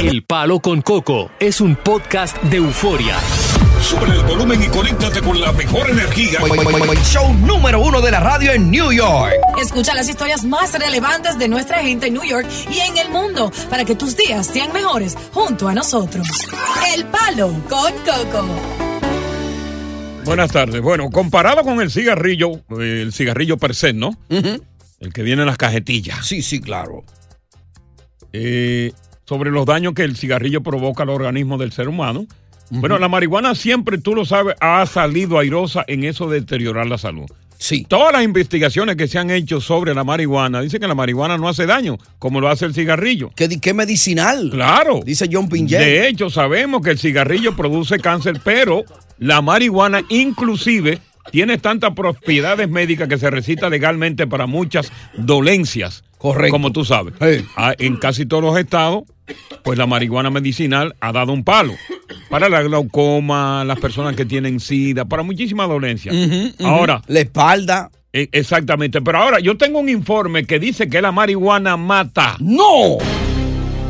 El Palo con Coco es un podcast de euforia. Sube el volumen y conéctate con la mejor energía. Show número uno de la radio en New York. Escucha las historias más relevantes de nuestra gente en New York y en el mundo para que tus días sean mejores junto a nosotros. El Palo con Coco. Buenas tardes. Bueno, comparado con el cigarrillo, el cigarrillo per se, ¿no? El que viene en las cajetillas. Sí, sí, claro. Eh, sobre los daños que el cigarrillo provoca al organismo del ser humano. Bueno, la marihuana siempre, tú lo sabes, ha salido airosa en eso de deteriorar la salud. Sí. Todas las investigaciones que se han hecho sobre la marihuana dicen que la marihuana no hace daño, como lo hace el cigarrillo. ¿Qué, qué medicinal? Claro. Dice John Pinget. De hecho, sabemos que el cigarrillo produce cáncer, pero la marihuana inclusive tiene tantas propiedades médicas que se recita legalmente para muchas dolencias. Correcto. Como tú sabes. Sí. Ah, En casi todos los estados, pues la marihuana medicinal ha dado un palo. Para la glaucoma, las personas que tienen sida, para muchísimas dolencias. Ahora, La espalda. eh, exactamente. Pero ahora, yo tengo un informe que dice que la marihuana mata. ¡No!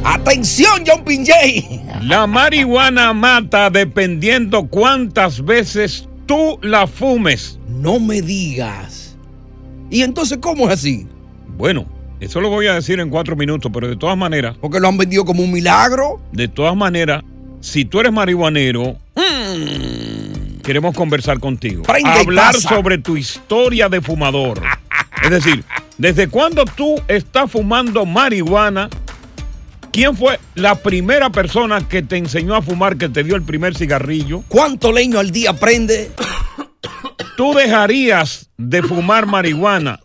¡Atención, John Pinget! La marihuana mata dependiendo cuántas veces tú la fumes. No me digas. ¿Y entonces cómo es así? Bueno, eso lo voy a decir en cuatro minutos, pero de todas maneras, Porque lo han vendido como un milagro. de todas maneras, si tú eres marihuanero, queremos conversar contigo. Prende Hablar sobre tu historia de fumador. Es decir, ¿desde cuándo tú estás fumando marihuana? ¿Quién fue la primera persona que te enseñó a fumar, que te dio el primer cigarrillo? ¿Cuánto leño al día prende? ¿Tú dejarías de fumar marihuana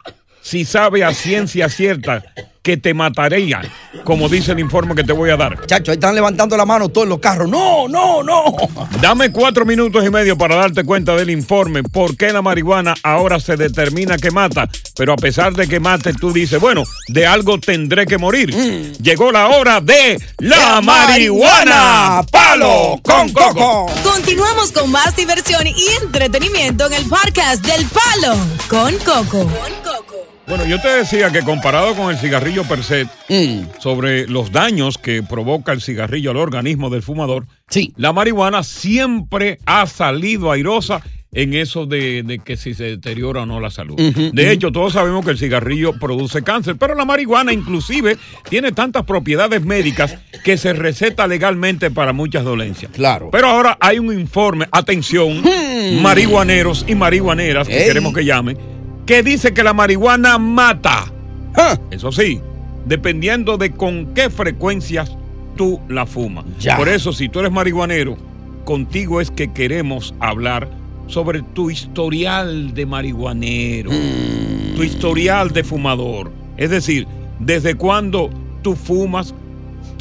si sabe a ciencia cierta que te mataría, como dice el informe que te voy a dar? Chacho, ahí están levantando la mano todos los carros. ¡No, no, no! Dame cuatro minutos y medio para darte cuenta del informe, por qué la marihuana ahora se determina que mata, pero a pesar de que mate, tú dices, bueno, de algo tendré que morir. Llegó la hora de la, marihuana. ¡Palo con coco! Continuamos con más diversión y entretenimiento en el podcast del Palo con Coco. Bueno, yo te decía que comparado con el cigarrillo per se, Mm, sobre los daños que provoca el cigarrillo al organismo del fumador, Sí. la marihuana siempre ha salido airosa en eso de, de que si se deteriora o no la salud. de hecho, todos sabemos que el cigarrillo produce cáncer, pero la marihuana inclusive tiene tantas propiedades médicas que se receta legalmente para muchas dolencias. Claro. Pero ahora hay un informe, atención, marihuaneros y marihuaneras, que Ey. queremos que llamen, que dice que la marihuana mata. Ah, Eso sí, dependiendo de con qué frecuencias tú la fumas. Ya. Por eso, si tú eres marihuanero, contigo es que queremos hablar sobre tu historial de marihuanero, Mm. tu historial de fumador. Es decir, desde cuándo tú fumas,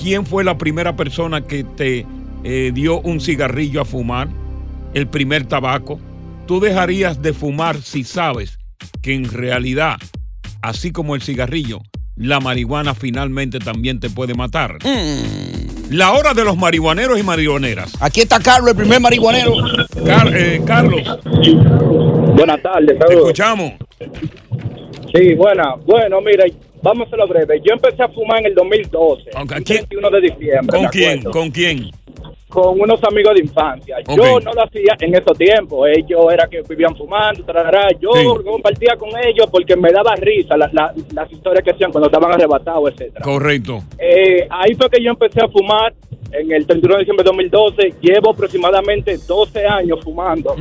quién fue la primera persona que te eh, dio un cigarrillo a fumar, el primer tabaco. Tú dejarías de fumar si sabes que en realidad, así como el cigarrillo, la marihuana finalmente también te puede matar. La hora de los marihuaneros y marihuaneras. aquí está Carlos, el primer marihuanero. Car- eh, Carlos, Buenas tardes, te saludos. escuchamos. Sí, buena. Bueno, mira, vamos a hacerlo breve. Yo empecé a fumar en el 2012, Ok, el ¿quién? 31 de diciembre. ¿Con quién? acuerdo, ¿Con quién? Con unos amigos de infancia. Yo no lo hacía en esos tiempos. Ellos era que vivían fumando, tarará. Yo Sí. compartía con ellos porque me daba risa la- la- las historias que hacían cuando estaban arrebatados, etcétera. Correcto. Eh, ahí fue que yo empecé a fumar en el 31 de diciembre de 2012. Llevo aproximadamente 12 años fumando.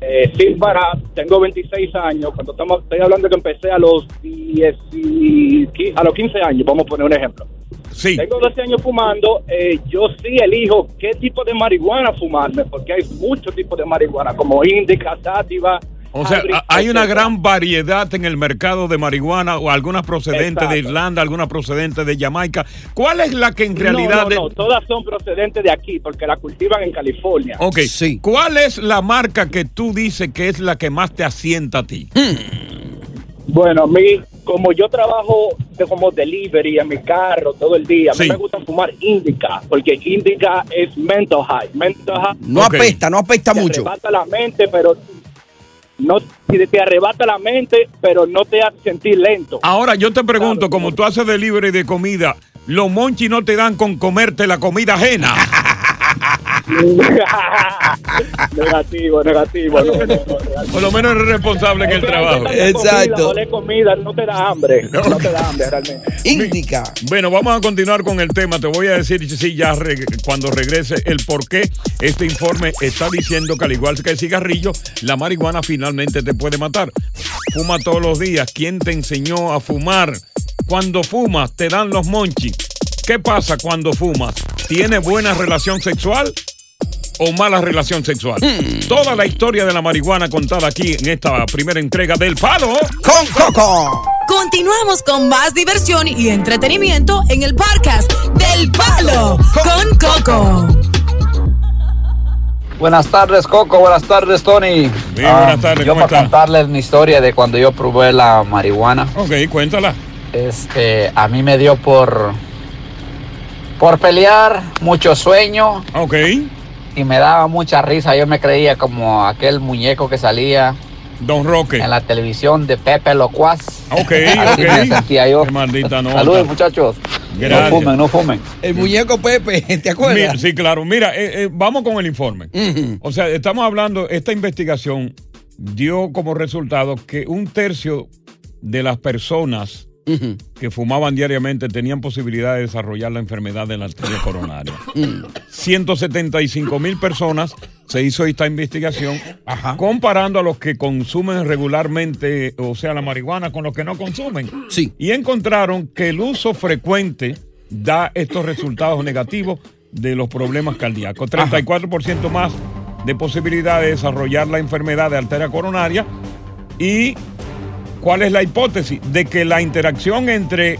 Eh, sin parar, tengo 26 años. Cuando estamos, estoy hablando que empecé a los 10 y qui- a los 15 años, vamos a poner un ejemplo. Sí. Tengo 12 años fumando, eh, yo sí elijo qué tipo de marihuana fumarme, porque hay muchos tipos de marihuana, como indica, sativa. O sea, hybrid, hay una etcétera. gran variedad en el mercado de marihuana, o algunas procedentes de. Irlanda, algunas procedentes de Jamaica. ¿Cuál es la que en No, realidad... no, de- no, todas son procedentes de aquí, porque la cultivan en California. Ok, Sí. ¿cuál es la marca que tú dices que es la que más te asienta a ti? Bueno, a mí, como yo trabajo de, como delivery en mi carro todo el día, a mí Sí. me gusta fumar indica, porque indica es mental high. Mental high No apesta, no apesta te mucho. arrebata la mente, pero no te te arrebata la mente, pero no te hace sentir lento. Ahora, yo te pregunto, Claro, como como- tú haces delivery de comida, los monchis no te dan con comerte la comida ajena. negativo, negativo. No, no, no, negativo. Por lo menos eres responsable en el trabajo. Exacto. Comida, comida, no te da hambre. No, te da hambre realmente. Indica. Bueno, vamos a continuar con el tema. Te voy a decir, sí, ya reg- cuando regrese, el por qué este informe está diciendo que al igual que el cigarrillo, la marihuana finalmente te puede matar. Fuma todos los días. ¿Quién te enseñó a fumar? Cuando fumas, te dan los monchis. ¿Qué pasa cuando fumas? ¿Tienes buena relación sexual? O mala relación sexual. Toda la historia de la marihuana contada aquí en esta primera entrega del Palo. Con Coco. Continuamos con más diversión y entretenimiento en el podcast del Palo con Coco. Buenas tardes, Coco. Buenas tardes, Tony. Bien, buenas tardes, Yo ¿cómo para está? contarles mi historia de cuando yo probé la marihuana. Ok, cuéntala. Este, a mí me dio por por pelear, mucho sueño Ok. Y me daba mucha risa. Yo me creía como aquel muñeco que salía Don Roque. en la televisión de Pepe Locuaz. Ok, Así me ok. sentía yo. Qué maldita nota. Saludos, muchachos. Gracias. No fumen, no fumen. El muñeco Pepe, ¿te Mira, acuerdas? sí, claro. Mira, eh, eh, vamos con el informe. O sea, estamos hablando, esta investigación dio como resultado que un tercio de las personas Que fumaban diariamente tenían posibilidad de desarrollar la enfermedad de la arteria coronaria. 175 mil personas se hizo esta investigación Ajá. comparando a los que consumen regularmente, o sea, la marihuana, con los que no consumen. Sí. Y encontraron que el uso frecuente da estos resultados negativos de los problemas cardíacos. 34% más de posibilidad de desarrollar la enfermedad de arteria coronaria y ¿Cuál es la hipótesis? De que la interacción entre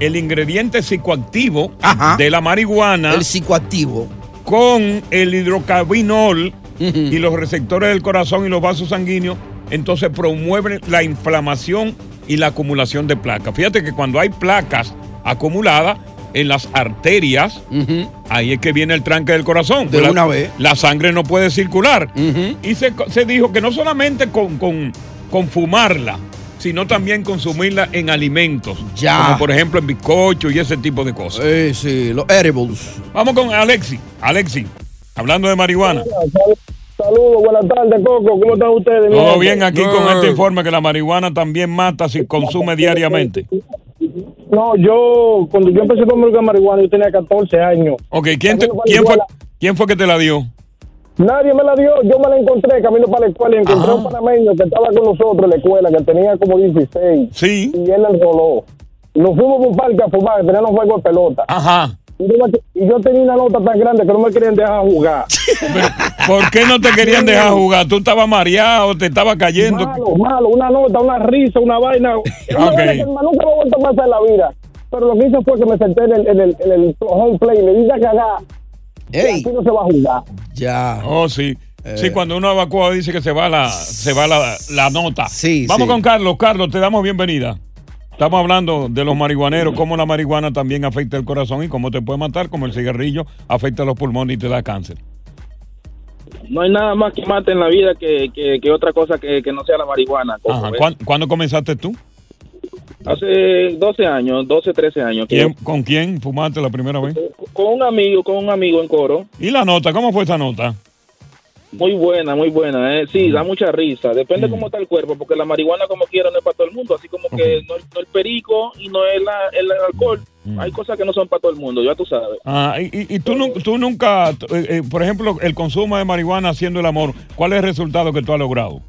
el ingrediente psicoactivo Ajá. de la marihuana El psicoactivo. con el hidrocarbinol Ujú. y los receptores del corazón y los vasos sanguíneos, entonces promueven la inflamación y la acumulación de placas. Fíjate que cuando hay placas acumuladas en las arterias, ahí es que viene el tranque del corazón. De una vez. La sangre no puede circular. Y se, se dijo que no solamente con, con, con fumarla, sino también consumirla en alimentos. Ya. Como por ejemplo en bizcocho y ese tipo de cosas. Eh, sí, los edibles. Vamos con Alexi. Alexi, hablando de marihuana. Saludos, buenas tardes, Coco. ¿Cómo están ustedes? Todo gente? bien aquí con este informe que la marihuana también mata si consume diariamente. No, yo, cuando yo empecé a tomar marihuana, yo tenía 14 años. Ok, ¿quién, te- quién, fue, ¿quién fue que te la dio? Nadie me la dio, yo me la encontré camino para la escuela y encontré Ajá. un panameño que estaba con nosotros en la escuela, que tenía como 16, Sí. y él la enroló. Nos fuimos por un parque a fumar, teníamos juego de pelota. Ajá. Y yo, me- y yo tenía una nota tan grande que no me querían dejar jugar. ¿Por qué no te querían dejar jugar? ¿Tú estabas mareado? ¿Te estaba cayendo? Malo, malo, una nota, una risa, una vaina. Una Ok. vaina que nunca me he vuelto a pasar en la vida. Pero lo que hice fue que me senté en el, en el, en el home play y le dije a cagar. Ey, Aquí no se va a jugar. Ya. Oh, sí. Sí, cuando uno evacúa dice que se va la, se va la, la nota. Sí, Vamos sí. con Carlos. Carlos, te damos bienvenida. Estamos hablando de los marihuaneros, cómo la marihuana también afecta el corazón y cómo te puede matar, como el cigarrillo afecta los pulmones y te da cáncer. No hay nada más que mate en la vida que, que, que otra cosa que, que no sea la marihuana. Ajá. ¿ves? ¿Cuán- ¿Cuándo comenzaste tú? Hace 12 años, 12, 13 años. que ¿Quién- ¿Con quién fumaste la primera vez? con un amigo, con un amigo en coro. ¿Y la nota? ¿Cómo fue esa nota? Muy buena, muy buena. ¿eh? Sí, da mucha risa. Depende cómo está el cuerpo, porque la marihuana como quiera no es para todo el mundo. Así como que no, no el perico y no es la- el alcohol. Hay cosas que no son para todo el mundo, ya tú sabes. Ah, y, y- y tú, nu- tú nunca, eh, eh, por ejemplo, el consumo de marihuana haciendo el amor, ¿cuál es el resultado que tú has logrado?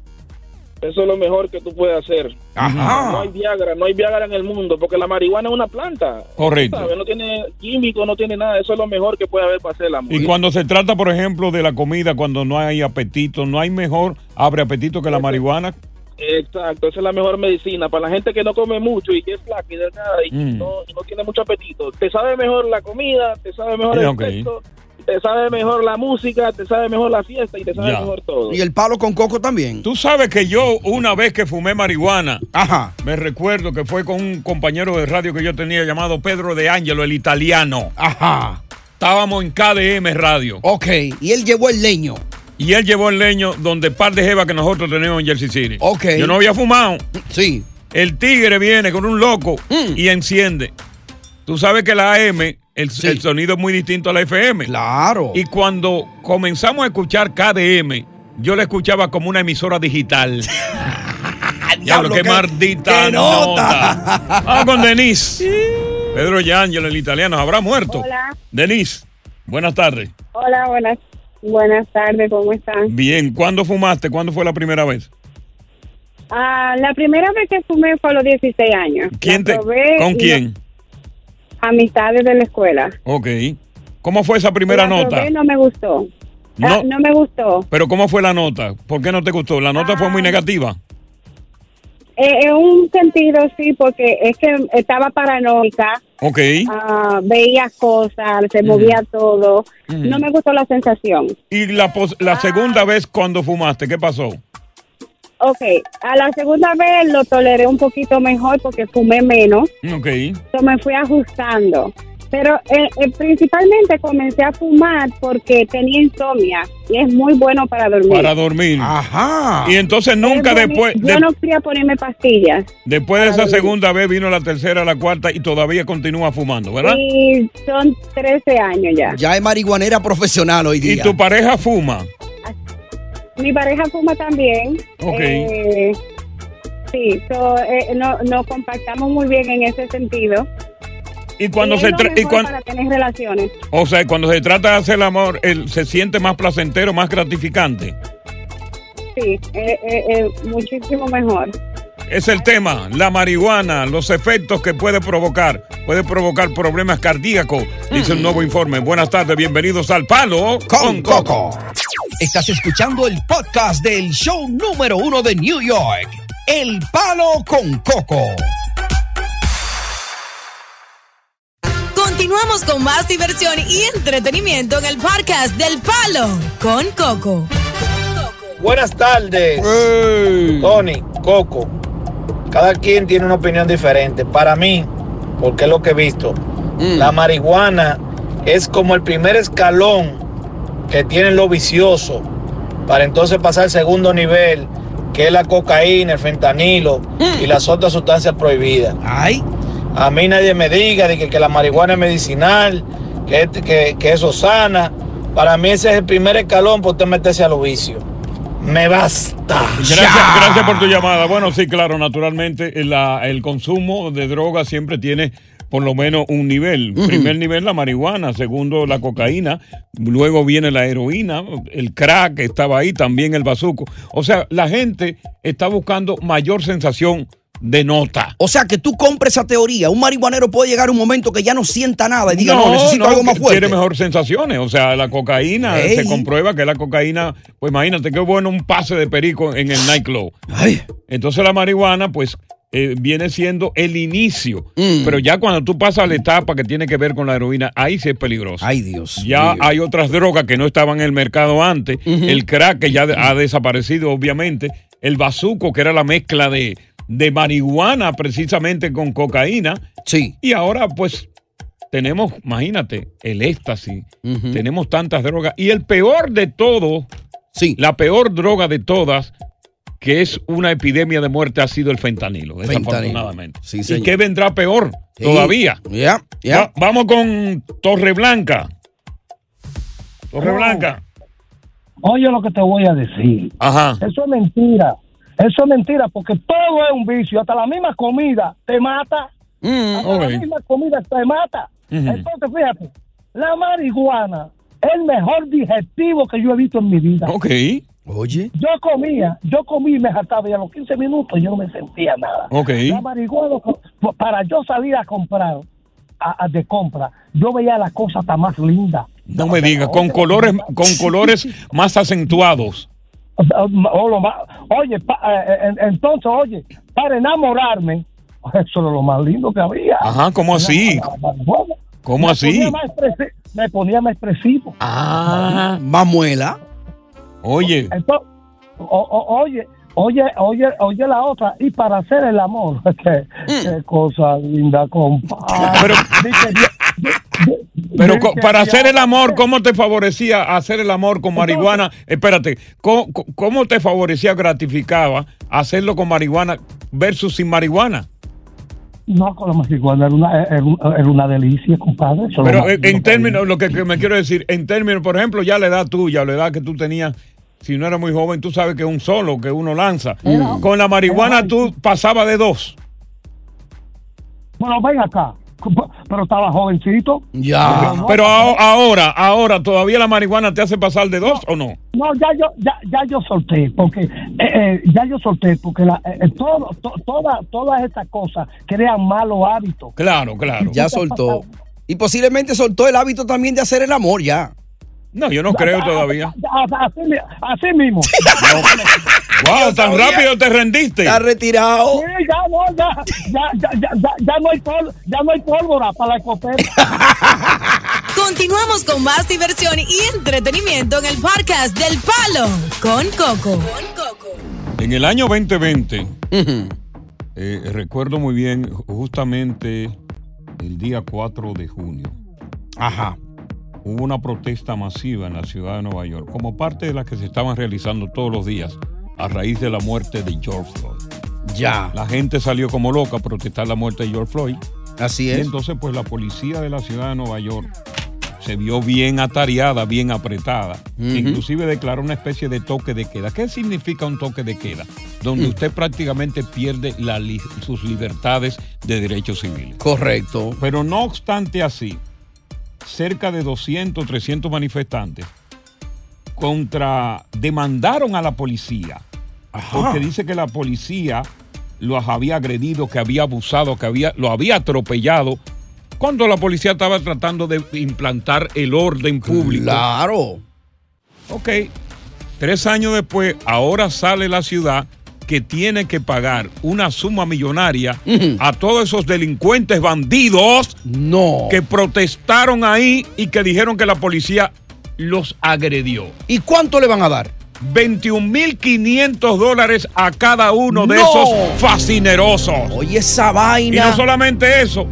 Eso es lo mejor que tú puedes hacer. No Ajá. hay Viagra, no hay Viagra en el mundo, porque la marihuana es una planta. Correcto. No tiene químico, no tiene nada. Eso es lo mejor que puede haber para hacer el amor. Y cuando se trata, por ejemplo, de la comida, cuando no hay apetito, no hay mejor abre apetito que la marihuana. Exacto, esa es la mejor medicina. Para la gente que no come mucho y que es flaca y delgada y, Mm. no, y no tiene mucho apetito. Te sabe mejor la comida, te sabe mejor el ok. Te sabe mejor la música, te sabe mejor la fiesta y te sabe Ya. mejor todo. Y el palo con coco también. Tú sabes que yo una vez que fumé marihuana, Ajá. me recuerdo que fue con un compañero de radio que yo tenía llamado Pedro de Ángelo, el italiano. Ajá. Estábamos en KDM Radio Ok. Y él llevó el leño. y él llevó el leño donde par de jeva que nosotros tenemos en Jersey City. Ok. Yo no había fumado. Sí. El tigre viene con un loco Mm. y enciende. Tú sabes que la AM, el, el sonido es muy distinto a la FM. Claro. Y cuando comenzamos a escuchar KDM, yo la escuchaba como una emisora digital. Diablo, qué qué- maldita qué nota. nota. Vamos con Denise. Pedro Yángel, el italiano, habrá muerto. Hola. Denise, buenas tardes. Hola, buenas, buenas tardes, ¿cómo están? Bien, ¿cuándo fumaste? ¿Cuándo fue la primera vez? Ah, la primera vez que fumé fue a los 16 años. ¿Quién te, ¿Con quién? Amistades de la escuela. Ok. ¿Cómo fue esa primera La nota? no me gustó. No. Ah, no me gustó. Pero ¿cómo fue la nota? ¿Por qué no te gustó? ¿La nota Ah. fue muy negativa? Eh, en un sentido sí, porque es que estaba paranoica, Ok. ah, veía cosas, se movía todo. No me gustó la sensación. ¿Y la, pos- la Ah. segunda vez cuando fumaste, qué pasó? Ok, a la segunda vez lo toleré un poquito mejor porque fumé menos. Ok. So, me fui ajustando. Pero eh, eh, principalmente comencé a fumar porque tenía insomnia y es muy bueno para dormir. Para dormir. Ajá. Y entonces nunca después, Yo de- no quería ponerme pastillas. después de esa dormir. segunda vez vino la tercera, la cuarta y todavía continúa fumando, ¿verdad? Y son 13 años ya. Ya es marihuanera profesional hoy ¿Y día. tu pareja fuma? Mi pareja fuma también. Ok. Eh, sí, so, eh, no, nos compactamos muy bien en ese sentido. Y cuando Y se tra- y para tener relaciones. o sea, cuando se trata de hacer el amor, él se siente más placentero, más gratificante. Sí, eh, eh, muchísimo mejor. Es el tema, la marihuana, los efectos que puede provocar. Puede provocar problemas cardíacos, dice un nuevo informe. Buenas tardes, bienvenidos al Palo con Coco. Estás escuchando el podcast del show número uno de New York, El Palo con Coco. Continuamos con más diversión y entretenimiento en el podcast del Palo con Coco. Buenas tardes, Tony, Coco. Cada quien tiene una opinión diferente. Para mí, porque es lo que he visto, la marihuana es como el primer escalón que tienen los viciosos para entonces pasar al segundo nivel, que es la cocaína, el fentanilo y las otras sustancias prohibidas. Ay. A mí nadie me diga de que, que la marihuana es medicinal, que, que, que eso sana. Para mí ese es el primer escalón para usted meterse a los vicios. Me basta. Gracias, gracias por tu llamada. Bueno, sí, claro, naturalmente la- el consumo de droga siempre tiene por lo menos un nivel. Primer nivel la marihuana, segundo la cocaína, luego viene la heroína, el crack estaba ahí, también el bazuco. O sea, la gente está buscando mayor sensación de nota. O sea, que tú compres esa teoría. Un marihuanero puede llegar a un momento que ya no sienta nada y diga, no, necesito algo más fuerte. Quiere mejor sensaciones. O sea, la cocaína, Ey. se comprueba que la cocaína, pues imagínate qué bueno un pase de perico en el nightclub. Entonces la marihuana, pues, eh, viene siendo el inicio. Mm. Pero ya cuando tú pasas a la etapa que tiene que ver con la heroína, ahí sí es peligroso. Ay, Dios. Ya hay otras drogas que no estaban en el mercado antes. El crack que ya ha desaparecido, obviamente. El bazuco, que era la mezcla de, de marihuana precisamente con cocaína. Sí. Y ahora, pues, tenemos, imagínate, el éxtasis. Tenemos tantas drogas. Y el peor de todo, sí. la peor droga de todas, que es una epidemia de muerte, ha sido el fentanilo, Fentanilo. desafortunadamente. Sí, ¿Y qué vendrá peor Sí. todavía? Ya, ya. Va- vamos con Torre Blanca. Torre No. Blanca. Oye lo que te voy a decir. Ajá. Eso es mentira. Eso es mentira porque todo es un vicio. Hasta la misma comida te mata. Hasta ok. la misma comida te mata. Entonces, fíjate, la marihuana es el mejor digestivo que yo he visto en mi vida. Ok. Oye. Yo comía, yo comí y me hartaba y a los 15 minutos yo no me sentía nada. Ok. La marihuana, para yo salir a comprar, a, a- de compra, yo veía la cosa hasta más linda. No me digas, con colores, con colores más acentuados. O lo más- Oye, pa- eh, eh, entonces, oye, para enamorarme, eso es lo más lindo que había. Ajá, ¿cómo así? ¿Cómo me así? ponía más expresi- me ponía más expresivo. Ah. Más muela. Oye. Entonces, o- o- oye, oye, oye, oye la otra, y para hacer el amor, qué, qué cosa linda, compadre. Pero- Pero para hacer el amor, ¿cómo te favorecía hacer el amor con marihuana? Espérate, ¿cómo, cómo te favorecía, gratificaba hacerlo con marihuana versus sin marihuana? No, con la marihuana era una, era una, delicia, compadre. Pero lo- en, en términos, lo que, que me quiero decir, en términos, por ejemplo, ya la edad tuya, la edad que tú tenías, si no eras muy joven, tú sabes que es un solo, que uno lanza. Con la marihuana tú pasabas de dos. Bueno, ven acá. Pero estaba jovencito. Ya. Pero ahora, ahora, ¿todavía la marihuana te hace pasar de dos o no? No, ya yo, ya, ya yo solté, porque eh, eh, ya yo solté, porque la, eh, eh, todo, to- toda- todas estas cosas crean malos hábitos. Claro, claro. Ya soltó. Y posiblemente soltó el hábito también de hacer el amor ya. No, yo no creo todavía. Así, así mismo. Wow, tan rápido te rendiste. Está retirado. Sí, ya no, ya, ya, ya, ya, ya, ya no hay pol- ya no hay pólvora para la escopeta. Continuamos con más diversión y entretenimiento en el podcast del Palo con Coco. En el año 2020, eh, recuerdo muy bien, justamente el día 4 de junio. Ajá. Hubo una protesta masiva en la ciudad de Nueva York, como parte de las que se estaban realizando todos los días a raíz de la muerte de George Floyd. Ya. La gente salió como loca a protestar la muerte de George Floyd. Así Y es. entonces, pues la policía de la ciudad de Nueva York se vio bien atareada, bien apretada. Inclusive declaró una especie de toque de queda. ¿Qué significa un toque de queda? Donde Mm. usted prácticamente pierde la li- sus libertades de derechos civiles. Correcto. Pero no obstante así, cerca de 200, 300 manifestantes contra demandaron a la policía porque dice que la policía los había agredido, que había abusado, que había, lo había atropellado cuando la policía estaba tratando de implantar el orden público. Claro. Ok. Tres años después, ahora sale la ciudad que tiene que pagar una suma millonaria a todos esos delincuentes bandidos no. que protestaron ahí y que dijeron que la policía los agredió. ¿Y cuánto le van a dar? 21.500 dólares a cada uno de No. esos fascinerosos. Oye, esa Y vaina. no solamente eso,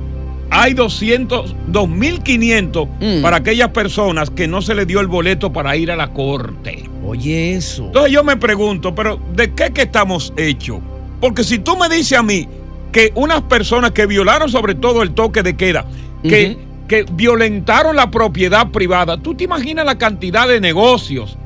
hay 200, 2.500 Mm. para aquellas personas que no se les dio el boleto para ir a la corte. Oye, eso. Entonces yo me pregunto, pero ¿de qué que estamos hechos? Porque si tú me dices a mí que unas personas que violaron sobre todo el toque de queda, que, que violentaron la propiedad privada, ¿tú te imaginas la cantidad de negocios,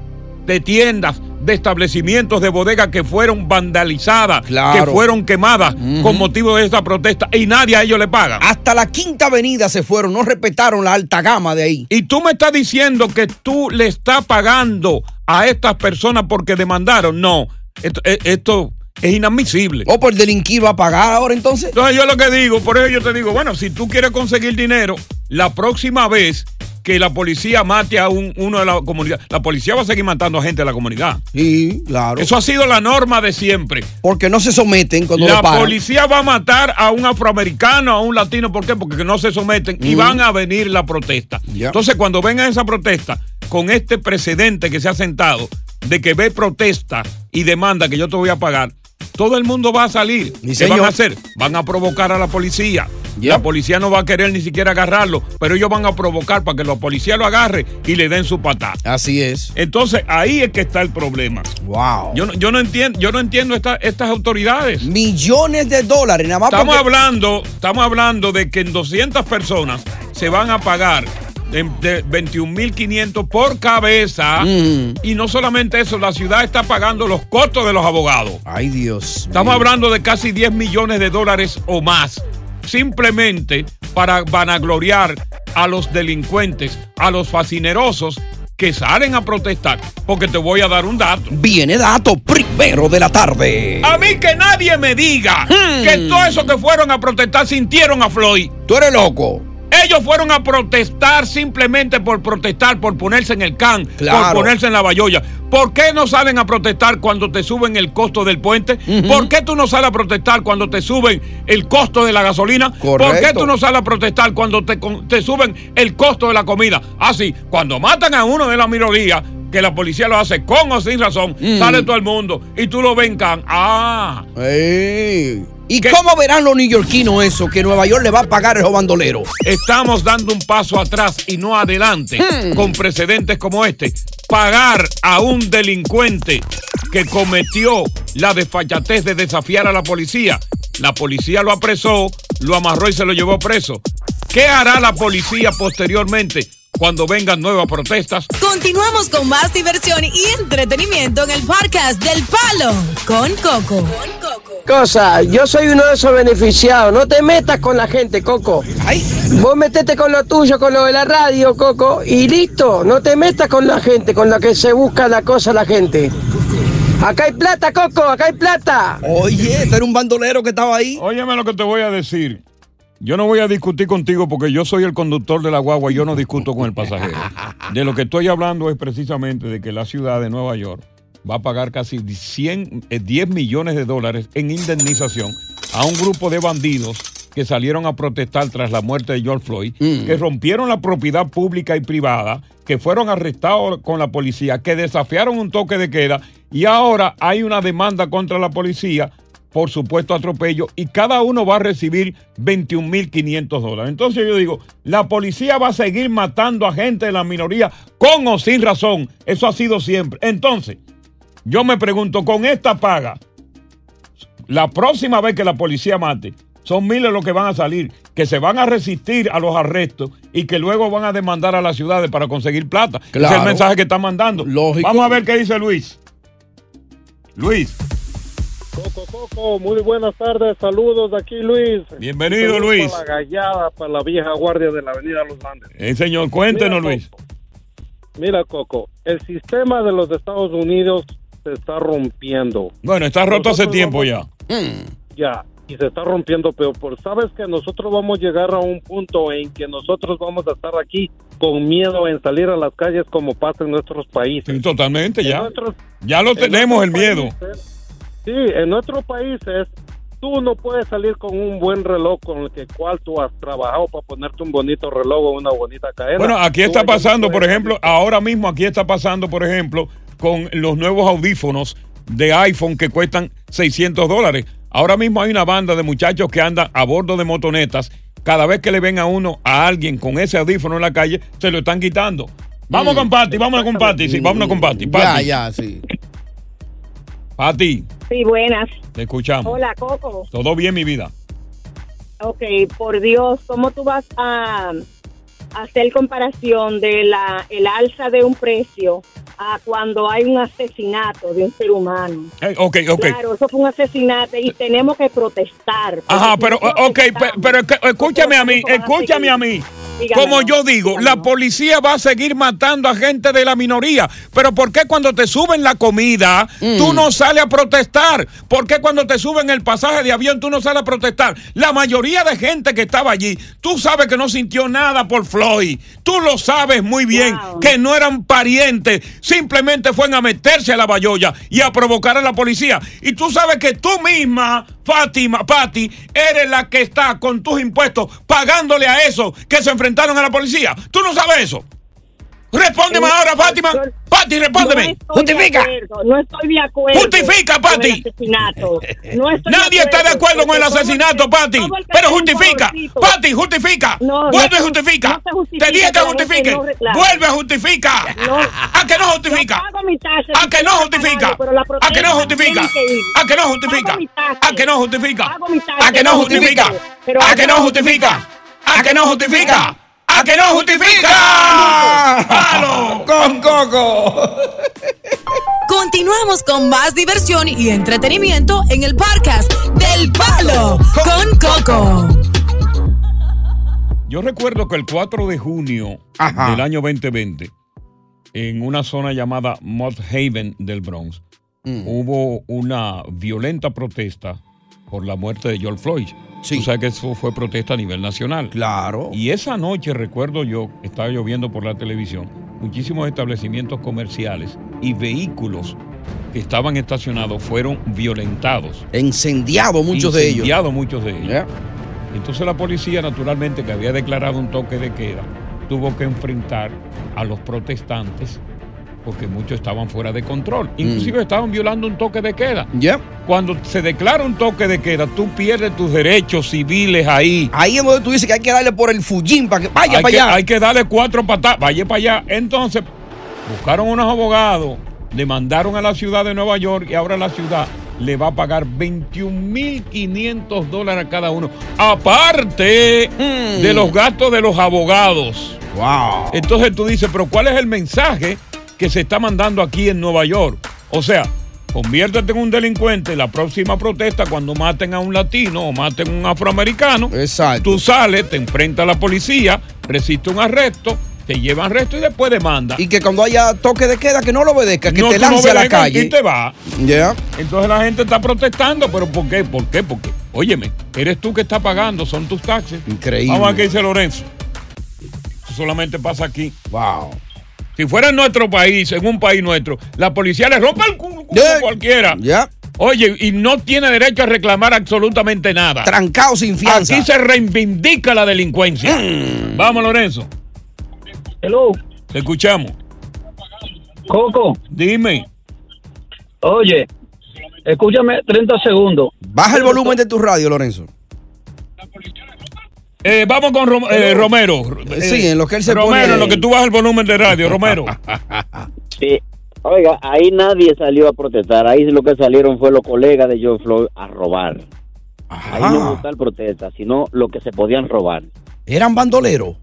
de tiendas, de establecimientos, de bodegas que fueron vandalizadas, Claro. que fueron quemadas con motivo de esta protesta y nadie a ellos le paga? Hasta la quinta avenida se fueron, no respetaron la alta gama de ahí. Y tú me estás diciendo que tú le estás pagando a estas personas porque demandaron. No, esto, eh, esto es inadmisible. ¿O por delinquir va a pagar ahora entonces? Entonces yo lo que digo, por eso yo te digo, bueno, si tú quieres conseguir dinero, la próxima vez que la policía mate a un- uno de la comunidad, la policía va a seguir matando a gente de la comunidad. Sí, claro. Eso ha sido la norma de siempre. Porque no se someten cuando La lo paran. policía va a matar a un afroamericano, a un latino, ¿por qué? Porque no se someten y van a venir la protesta. Entonces, cuando venga esa protesta, con este precedente que se ha sentado, de que ve protesta y demanda que yo te voy a pagar, todo el mundo va a salir. ¿Qué señor. van a hacer? Van a provocar a la policía. La policía no va a querer ni siquiera agarrarlo, pero ellos van a provocar para que la policía lo agarre y le den su patada. Así es. Entonces, ahí es que está el problema. Wow. Yo no, yo no entiendo, yo no entiendo esta- estas autoridades. Millones de dólares, nada más Estamos porque- hablando, estamos hablando de que en 200 personas se van a pagar de, de 21.500 por cabeza. Mm. Y no solamente eso, la ciudad está pagando los costos de los abogados. Ay, Dios. Estamos mío. hablando de casi 10 millones de dólares o más. Simplemente para vanagloriar a los delincuentes, a los fascinerosos que salen a protestar. Porque te voy a dar un dato. Viene dato primero de la tarde. A mí que nadie me diga Hmm. que todos esos que fueron a protestar sintieron a Floyd. Tú eres loco. Ellos fueron a protestar simplemente por protestar, por ponerse en el can, Claro. por ponerse en la bayolla. ¿Por qué no salen a protestar cuando te suben el costo del puente? ¿Por qué tú no sales a protestar cuando te suben el costo de la gasolina? ¿Por qué tú no sales a protestar cuando te, suben el costo de la comida? Así, cuando matan a uno de la minoría, que la policía lo hace con o sin razón, Mm. sale todo el mundo y tú lo ven can. Ah, Ey. ¿Y ¿Qué? cómo verán los neoyorquinos eso? Que Nueva York le va a pagar el bandolero. Estamos dando un paso atrás y no adelante Hmm. con precedentes como este. Pagar a un delincuente que cometió la desfachatez de desafiar a la policía. La policía lo apresó, lo amarró y se lo llevó preso. ¿Qué hará la policía posteriormente cuando vengan nuevas protestas? Continuamos con más diversión y entretenimiento en el podcast del Palo con Coco. Cosa, yo soy uno de esos beneficiados. No te metas con la gente, Coco. Vos metete con lo tuyo, con lo de la radio, Coco, y listo. No te metas con la gente, con la que se busca la cosa la gente. Acá hay plata, Coco, acá hay plata. Oye, este era un bandolero que estaba ahí. Óyeme lo que te voy a decir. Yo no voy a discutir contigo porque yo soy el conductor de la guagua y yo no discuto con el pasajero. De lo que estoy hablando es precisamente de que la ciudad de Nueva York va a pagar casi 100, eh, 10 millones de dólares en indemnización a un grupo de bandidos que salieron a protestar tras la muerte de George Floyd, que rompieron la propiedad pública y privada, que fueron arrestados con la policía, que desafiaron un toque de queda y ahora hay una demanda contra la policía por supuesto atropello y cada uno va a recibir 21.500 dólares. Entonces yo digo, la policía va a seguir matando a gente de la minoría con o sin razón. Eso ha sido siempre. Entonces, yo me pregunto, con esta paga, la próxima vez que la policía mate, son miles los que van a salir, que se van a resistir a los arrestos y que luego van a demandar a las ciudades para conseguir plata. Ese es Claro. el mensaje que están mandando. Vamos a ver qué dice Luis. Luis. Coco, Coco, muy buenas tardes, saludos de aquí Luis. Bienvenido, Saludos Luis. Para la gallada, para la vieja guardia de la avenida Los Andes. Eh, señor, cuéntenos, Mira, Luis. Mira, Coco, el sistema de los Estados Unidos se está rompiendo. Bueno, está roto hace tiempo vamos- ya. Ya, y se está rompiendo, pero por, sabes que nosotros vamos a llegar a un punto en que nosotros vamos a estar aquí con miedo en salir a las calles como pasa en nuestros países. Sí, totalmente, En ya. nuestros- Ya lo en tenemos el miedo. países- Sí, en nuestros países tú no puedes salir con un buen reloj con el que cual tú has trabajado para ponerte un bonito reloj o una bonita cadena. Bueno, aquí está pasando, por ejemplo, ahora mismo aquí está pasando, por ejemplo, con los nuevos audífonos de iPhone que cuestan 600 dólares. Ahora mismo hay una banda de muchachos que andan a bordo de motonetas. Cada vez que le ven a uno, a alguien con ese audífono en la calle, se lo están quitando. Vamos Mm. con Pati, vámonos con Pati, sí, vámonos con Pati. Ya, ya, sí. Pati, Sí, buenas. te escuchamos. Hola, Coco. Todo bien, mi vida. Ok, por Dios, ¿cómo tú vas a hacer comparación de la el alza de un precio a cuando hay un asesinato de un ser humano? Eh, ok, ok. Claro, eso fue un asesinato y tenemos que protestar. Ajá, pero, si no ok, pero, escúchame a mí, van a escúchame a mí. Dígame, Como no, yo digo, la policía va a seguir matando a gente de la minoría. Pero ¿por qué cuando te suben la comida, tú no sales a protestar? ¿Por qué cuando te suben el pasaje de avión, tú no sales a protestar? La mayoría de gente que estaba allí, tú sabes que no sintió nada por Floyd. Tú lo sabes muy bien, que no eran parientes. Simplemente fueron a meterse a la bayolla y a provocar a la policía. Y tú sabes que tú misma, Fátima, Patti, eres la que está con tus impuestos pagándole a esos que se enfrentaron a la policía. ¿Tú no sabes eso? Respóndeme Eh, ahora, Fátima. Patti, respóndeme. No de acuerdo, no estoy de acuerdo. Justifica, Pati. No Nadie está de acuerdo con el asesinato, Pati. Pero justifica. Pati, justifica. No, Vuelve se- justifica. justifica, Te dije que justifique. Vuelve a justificar. ¿A que no justifica? ¿A que no justifica? ¿A que no justifica? ¿A que no justifica? ¿A que no justifica? ¿A que no justifica? ¿A que no justifica? ¿A que no justifica? ¿A que no justifica? ¡Palo! ¡Con Coco! Continuamos con más diversión y entretenimiento en el podcast del Palo con Coco. Yo recuerdo que el 4 de junio Ajá. del año 2020, en una zona llamada Mott Haven del Bronx, Mm. hubo una violenta protesta por la muerte de George Floyd. Tú sabes que eso fue protesta a nivel nacional. Claro. Y esa noche, recuerdo yo, estaba lloviendo por la televisión, muchísimos establecimientos comerciales y vehículos que estaban estacionados fueron violentados. Encendiados muchos de ellos. Incendiados muchos de ellos. Entonces la policía, naturalmente, que había declarado un toque de queda, tuvo que enfrentar a los protestantes porque muchos estaban fuera de control. Inclusive estaban violando un toque de queda. Ya. Cuando se declara un toque de queda, tú pierdes tus derechos civiles ahí. Ahí es donde tú dices que hay que darle por el Fujin para que vaya hay para que, allá. Hay que darle cuatro patadas, vaya para allá. Entonces, buscaron unos abogados, demandaron a la ciudad de Nueva York y ahora la ciudad le va a pagar 21.500 dólares a cada uno, aparte Mm. de los gastos de los abogados. Wow. Entonces tú dices, pero ¿cuál es el mensaje que se está mandando aquí en Nueva York? O sea, conviértete en un delincuente la próxima protesta cuando maten a un latino o maten a un afroamericano. Exacto. Tú sales, te enfrentas a la policía, resiste un arresto, te llevan arresto y después demanda. Y que cuando haya toque de queda, que no lo obedezca, que No, te no lance a la calle. Y te va. Ya. Entonces la gente está protestando, pero ¿por qué? ¿Por qué? Porque, óyeme, eres tú que estás pagando, son tus taxes. Increíble. Vamos a ver qué dice Lorenzo. Eso solamente pasa aquí. Wow. Si fuera en nuestro país, en un país nuestro, la policía le rompe el culo a cualquiera. Ya. Oye, y no tiene derecho a reclamar absolutamente nada. Trancado sin fianza. Aquí se reivindica la delincuencia. Vamos, Lorenzo. Hello. Te escuchamos. Coco. Dime. Oye, escúchame 30 segundos. Baja el volumen de tu radio, Lorenzo. Eh, vamos con Rom- eh, Romero. Sí, en lo que él se Romero, pone- en lo que tú bajas el volumen de radio, Romero. Sí. Oiga, ahí nadie salió a protestar. Ahí lo que salieron fue los colegas de Joe Floyd a robar. Ahí no hubo tal protesta, sino lo que se podían robar. Eran bandoleros.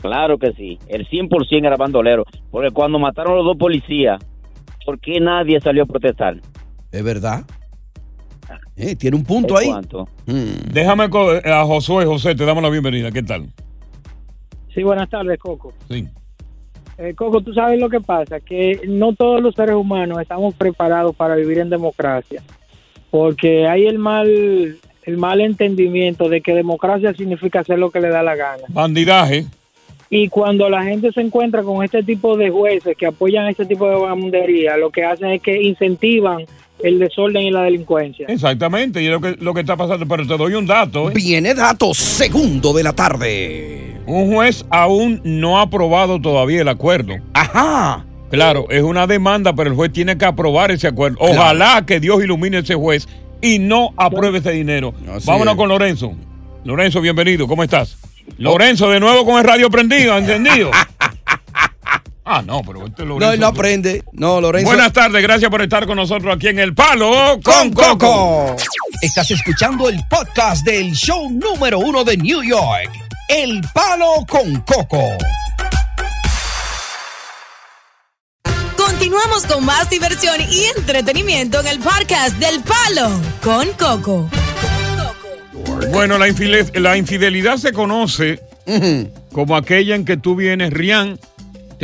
Claro que sí. El 100% era bandolero. Porque cuando mataron a los dos policías, ¿por qué nadie salió a protestar? Es verdad. Eh, tiene un punto ¿Es ahí. cuánto? Mm. Déjame eh, a Josué. José, te damos la bienvenida. ¿Qué tal? Sí, buenas tardes, Coco. Sí. Eh, Coco, tú sabes lo que pasa, que no todos los seres humanos estamos preparados para vivir en democracia, porque hay el mal, el mal entendimiento de que democracia significa hacer lo que le da la gana. Bandidaje. Y cuando la gente se encuentra con este tipo de jueces que apoyan este tipo de vagabundería, lo que hacen es que incentivan el desorden y la delincuencia. Exactamente, y es lo que, lo que está pasando. Pero te doy un dato. ¿eh? Viene dato segundo de la tarde. Un juez aún no ha aprobado todavía el acuerdo. Ajá. Claro, es una demanda, pero el juez tiene que aprobar ese acuerdo. Ojalá que Dios ilumine a ese juez y no apruebe ese dinero. Así Vámonos es. con Lorenzo. Lorenzo, bienvenido. ¿Cómo estás? Lorenzo, de nuevo con el radio prendido, ¿entendido? ah, no, pero este No, Lorenzo. él no aprende. No, Lorenzo. Buenas tardes, gracias por estar con nosotros aquí en El Palo con Coco. Estás escuchando el podcast del show número uno de New York. El Palo con Coco. Continuamos con más diversión y entretenimiento en el podcast del Palo con Coco. Bueno, la infidelidad se conoce como aquella en que tú vienes rian,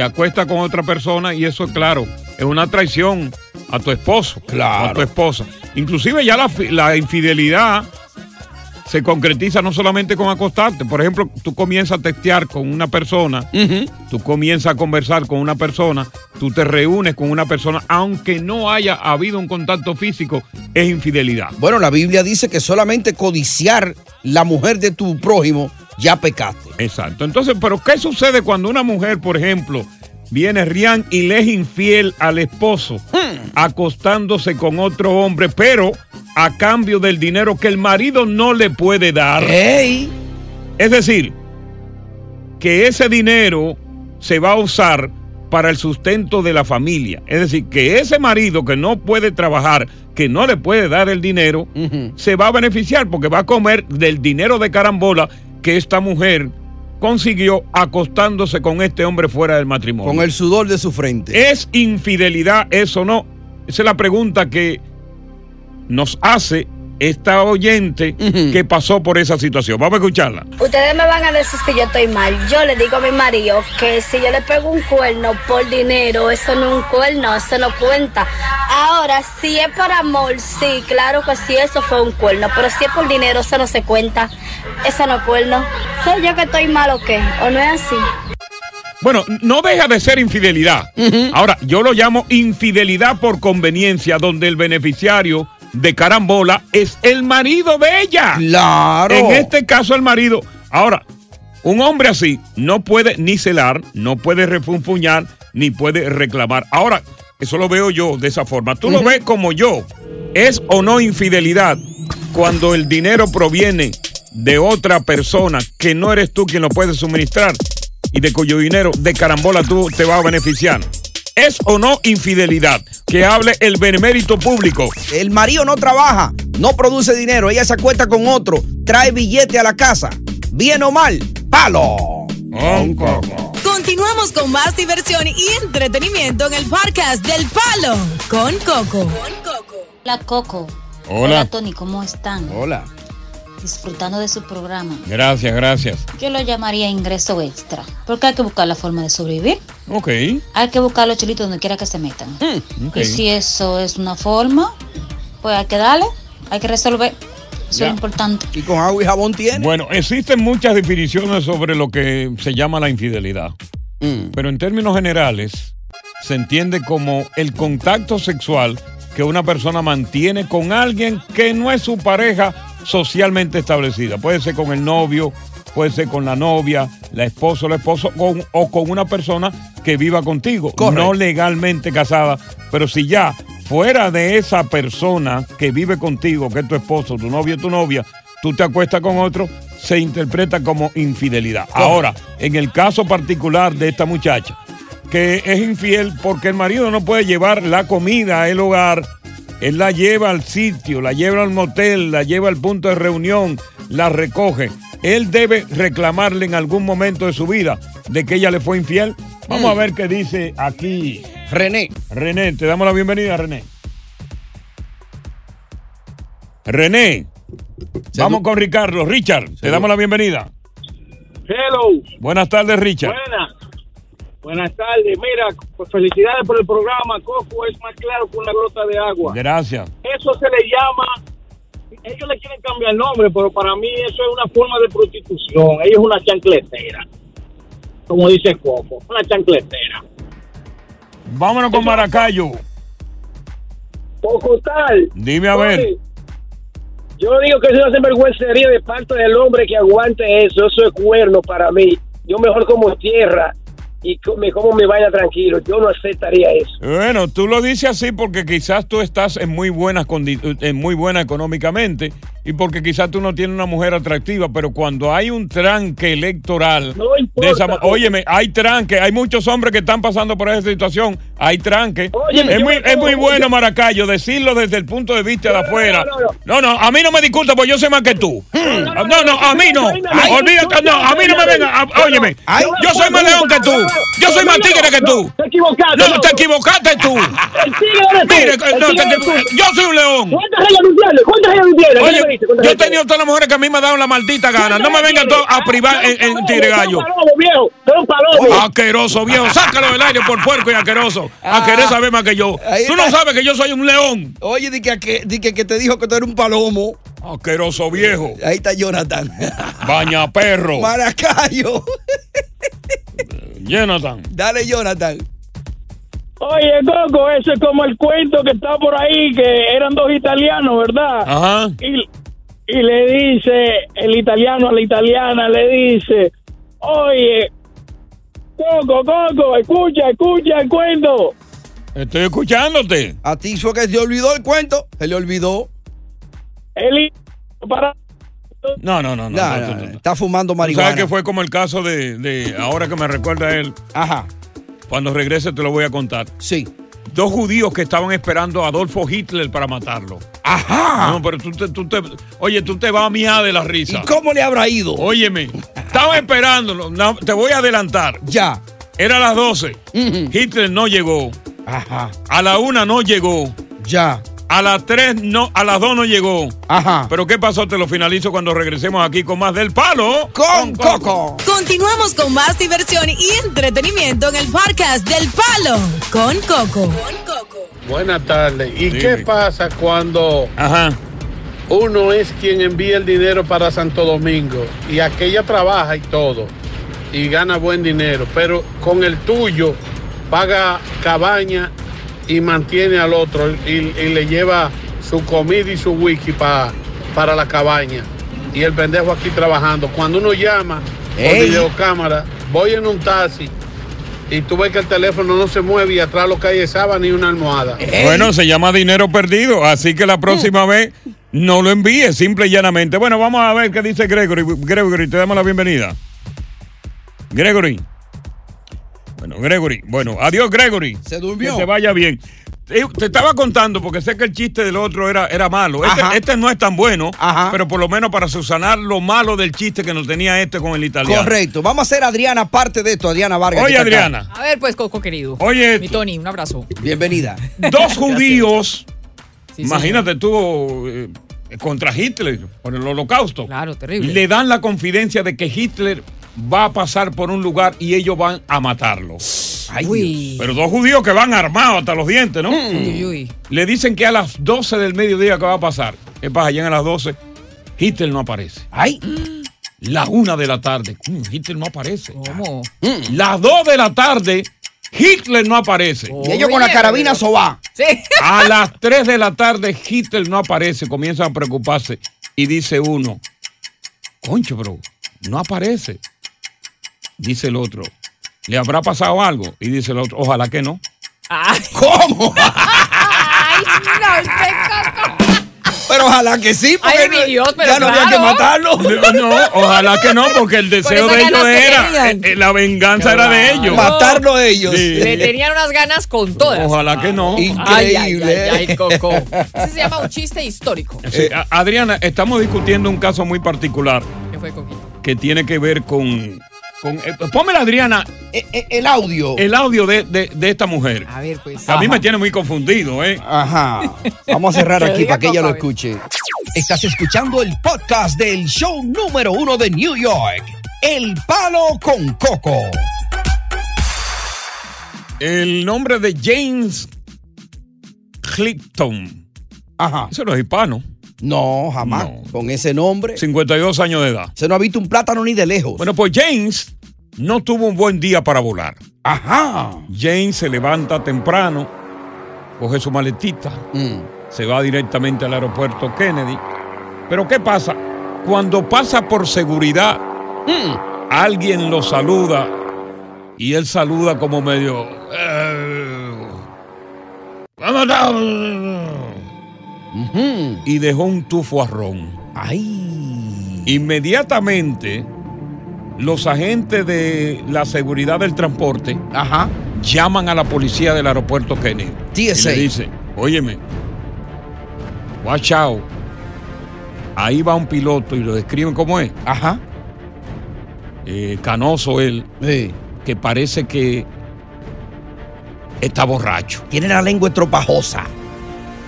te acuestas con otra persona y eso, claro, es una traición a tu esposo o a tu esposa. Inclusive ya la infidelidad se concretiza no solamente con acostarte. Por ejemplo, tú comienzas a testear con una persona, tú comienzas a conversar con una persona, tú te reúnes con una persona, aunque no haya habido un contacto físico, es infidelidad. Bueno, la Biblia dice que solamente codiciar la mujer de tu prójimo ya pecaste. Exacto. Entonces, ¿pero qué sucede cuando una mujer, por ejemplo, viene rian y le es infiel al esposo, acostándose con otro hombre, pero a cambio del dinero que el marido no le puede dar? Es decir, que ese dinero se va a usar para el sustento de la familia. Es decir, que ese marido que no puede trabajar, que no le puede dar el dinero, se va a beneficiar porque va a comer del dinero de carambola que esta mujer consiguió acostándose con este hombre fuera del matrimonio. Con el sudor de su frente. ¿Es infidelidad eso o no? Esa es la pregunta que nos hace esta oyente que pasó por esa situación. Vamos a escucharla. Ustedes me van a decir que yo estoy mal. Yo le digo a mi marido que si yo le pego un cuerno por dinero, eso no es un cuerno, eso no cuenta. Ahora, si es por amor, sí, claro que sí, eso fue un cuerno. Pero si es por dinero, eso no se cuenta. Eso no es cuerno. ¿Soy yo que estoy mal o qué? ¿O no es así? Bueno, no deja de ser infidelidad. Ahora, yo lo llamo infidelidad por conveniencia, donde el beneficiario de carambola es el marido de ella. Claro. En este caso, el marido. Ahora, un hombre así no puede ni celar, no puede refunfuñar, ni puede reclamar. Ahora, eso lo veo yo de esa forma. Tú lo ves como yo. ¿Es o no infidelidad cuando el dinero proviene de otra persona que no eres tú quien lo puede suministrar y de cuyo dinero de carambola tú te vas a beneficiar? ¿Es o no infidelidad? Que hable el benemérito público. El marido no trabaja, no produce dinero, ella se acuesta con otro, trae billete a la casa. Bien o mal, palo. Continuamos con más diversión y entretenimiento en el podcast del Palo con Coco. Hola Coco. Hola. Tony, ¿cómo están? Hola. Disfrutando de su programa. Gracias, gracias. Yo lo llamaría ingreso extra, porque hay que buscar la forma de sobrevivir. Ok. Hay que buscar los chilitos donde quiera que se metan. ok. Y si eso es una forma, pues hay que darle, hay que resolver. Eso Ya. es importante. Y con agua y jabón tiene. Bueno, existen muchas definiciones sobre lo que se llama la infidelidad. Pero en términos generales, se entiende como el contacto sexual que una persona mantiene con alguien que no es su pareja socialmente establecida. Puede ser con el novio, puede ser con la novia, la esposa o el esposo, con- o con una persona que viva contigo, no legalmente casada. Pero si ya fuera de esa persona que vive contigo, que es tu esposo, tu novio, tu novia, tú te acuestas con otro, se interpreta como infidelidad. Ahora, en el caso particular de esta muchacha, que es infiel porque el marido no puede llevar la comida al hogar, él la lleva al sitio, la lleva al motel, la lleva al punto de reunión, la recoge. Él debe reclamarle en algún momento de su vida de que ella le fue infiel. Vamos Mm. a ver qué dice aquí René. René, te damos la bienvenida, René. René, vamos con Ricardo. Richard, te damos la bienvenida. Hello. Buenas tardes, Richard. Buenas. Buenas tardes. Mira, pues felicidades por el programa. Coco es más claro que una gota de agua. Gracias. Eso se le llama. Ellos le quieren cambiar el nombre, pero para mí eso es una forma de prostitución. Ella es una chancletera. Como dice Coco, una chancletera. Vámonos con Maracayo. Coco tal. Dime a ver. Oye, Yo digo que es una sinvergüencería de parte del hombre que aguante eso. Eso es cuerno para mí. Yo mejor como tierra y co- me vaya tranquilo. Yo no aceptaría eso. Bueno, tú lo dices así porque quizás tú estás en muy buenas en muy buena económicamente y porque quizás tú no tienes una mujer atractiva, pero cuando hay un tranque electoral, de esa ma- óyeme, hay tranque, hay muchos hombres que están pasando por esa situación, hay tranque. Es muy, es muy bueno, Maracayo, decirlo desde el punto de vista de afuera. no, no. No, no, a mí no me disculpa porque yo sé más que tú. No, no, a mí no. Olvídate, no, a mí no me venga, óyeme. Yo soy más león que tú. Yo soy más tigre que tú. Te equivocaste. No, te equivocaste tú. Mire, no, yo soy un león. ¿Cuántas tú tienes? ¿Cuántas tú yo he tenido todas las mujeres que a mí me han dado la maldita gana. No me vengan todos a privar en, en Tigre Gallo. palomo, viejo. Asqueroso, viejo. Sácalo del aire por puerco y asqueroso. A querer saber más que yo. Tú no sabes que yo soy un león. Oye, di que, que, di que, que te dijo que tú eres un palomo. Asqueroso viejo. Ahí está Jonathan. Baña perro. Maracayo. Jonathan. Dale, Jonathan. Oye, Coco, eso es como el cuento que está por ahí, que eran dos italianos, ¿verdad? Ajá. Y, y le dice el italiano a la italiana, le dice, oye, Coco, Coco, escucha, escucha el cuento. Estoy escuchándote. A ti fue que se olvidó el cuento. Se le olvidó. El para No, no, no. no, Nah, no, nah, no, no. Está fumando marihuana. sabes que fue como el caso de, de- ahora que me recuerda él. Ajá. Cuando regrese te lo voy a contar. Sí. Dos judíos que estaban esperando a Adolfo Hitler para matarlo. Ajá. No, pero tú te, tú te- oye, tú te vas a miar de la risa. ¿Y cómo le habrá ido? Óyeme, estaban esperándolo. No, te voy a adelantar. Ya. Era las 12. Hitler no llegó. Ajá. A la una no llegó. Ya. A las 3 no, a las 2 no llegó. Ajá. Pero ¿qué pasó? Te lo finalizo cuando regresemos aquí con más del palo. Con Coco. Continuamos con más diversión y entretenimiento en el podcast del Palo con Coco. Buenas tardes. ¿Y Dime. qué pasa cuando uno es quien envía el dinero para Santo Domingo y aquella trabaja y todo y gana buen dinero, pero con el tuyo paga cabaña y mantiene al otro y, y le lleva su comida y su whisky pa- para la cabaña y el pendejo aquí trabajando? Cuando uno llama por videocámara, voy en un taxi y tú ves que el teléfono no se mueve y atrás lo que hay es sábana y una almohada. Bueno, se llama dinero perdido, así que la próxima vez no lo envíes, simple y llanamente. Bueno, vamos a ver qué dice Gregory. Gregory, te damos la bienvenida. Gregory. Bueno, Gregory. Bueno, adiós, Gregory. Se durmió. Que te vaya bien. Te, te estaba contando porque sé que el chiste del otro era, era malo. Este, Ajá. este no es tan bueno, pero por lo menos para subsanar lo malo del chiste que nos tenía este con el italiano. Correcto. Vamos a hacer Adriana parte de esto, Adriana Vargas. Oye, acá. Adriana. A ver, pues, Coco querido. Oye, Mi Tony, un abrazo. Bienvenida. dos judíos, Sí, imagínate tú, eh, contra Hitler, por el holocausto. Claro, terrible. Le dan la confidencia de que Hitler va a pasar por un lugar y ellos van a matarlo. Uy. Pero dos judíos que van armados hasta los dientes, ¿no? Uy, uy. Le dicen que a las 12 del mediodía que va a pasar. ¿Qué pasa? Llegan a las 12, Hitler no aparece. ¡Ay! La una de la tarde, mm, Hitler no aparece. ¿Cómo? Las 2 de la tarde, Hitler no aparece. Y ellos con la carabina sobá. Sí. A las 3 de la tarde Hitler no aparece, comienzan a preocuparse y dice uno, concho, bro, no aparece. Dice el otro, ¿le habrá pasado algo? Y dice el otro, ojalá que no. ¿Cómo? Ay, no, Coco. Pero ojalá que sí, porque Ay, mi Dios, pero ya no había que matarlo. No, ojalá que no, porque el deseo de ellos era, tenían. eh, la venganza era de ellos. Matarlo a ellos. Sí. Le tenían unas ganas con todas. Ojalá que no. Ay, ay, ay, Increíble. ay, Coco. Ese se llama un chiste histórico. Sí, a- Adriana, estamos discutiendo un caso muy particular ¿Qué fue, Coquito? que tiene que ver con... con eh, pónmela, Adriana, Eh, eh, El audio. el audio de, de- de esta mujer. A ver, pues. A mí me tiene muy confundido, ¿eh? Ajá. Vamos a cerrar aquí para que ella lo escuche. Estás escuchando el podcast del show número uno de New York. El palo con coco. El nombre de James Clifton. Ajá. Eso no es hispano. No, jamás. No. Con ese nombre. 52 años de edad. Se no ha visto un plátano ni de lejos. Bueno, pues James no tuvo un buen día para volar. Ajá. James se levanta temprano, coge su maletita, Mm. se va directamente al aeropuerto Kennedy. Pero ¿qué pasa? Cuando pasa por seguridad, Mm. alguien lo saluda y él saluda como medio... "Eh, ¿Cómo está?" Ujú. Y dejó un tufo a ron. Ay. Inmediatamente, los agentes de la seguridad del transporte Ajá. llaman a la policía del aeropuerto Kennedy. TSA. Y le dicen, óyeme, watch out. Ahí va un piloto y lo describen como es. Ajá. Eh, canoso él, Sí. que parece que está borracho. Tiene la lengua estropajosa.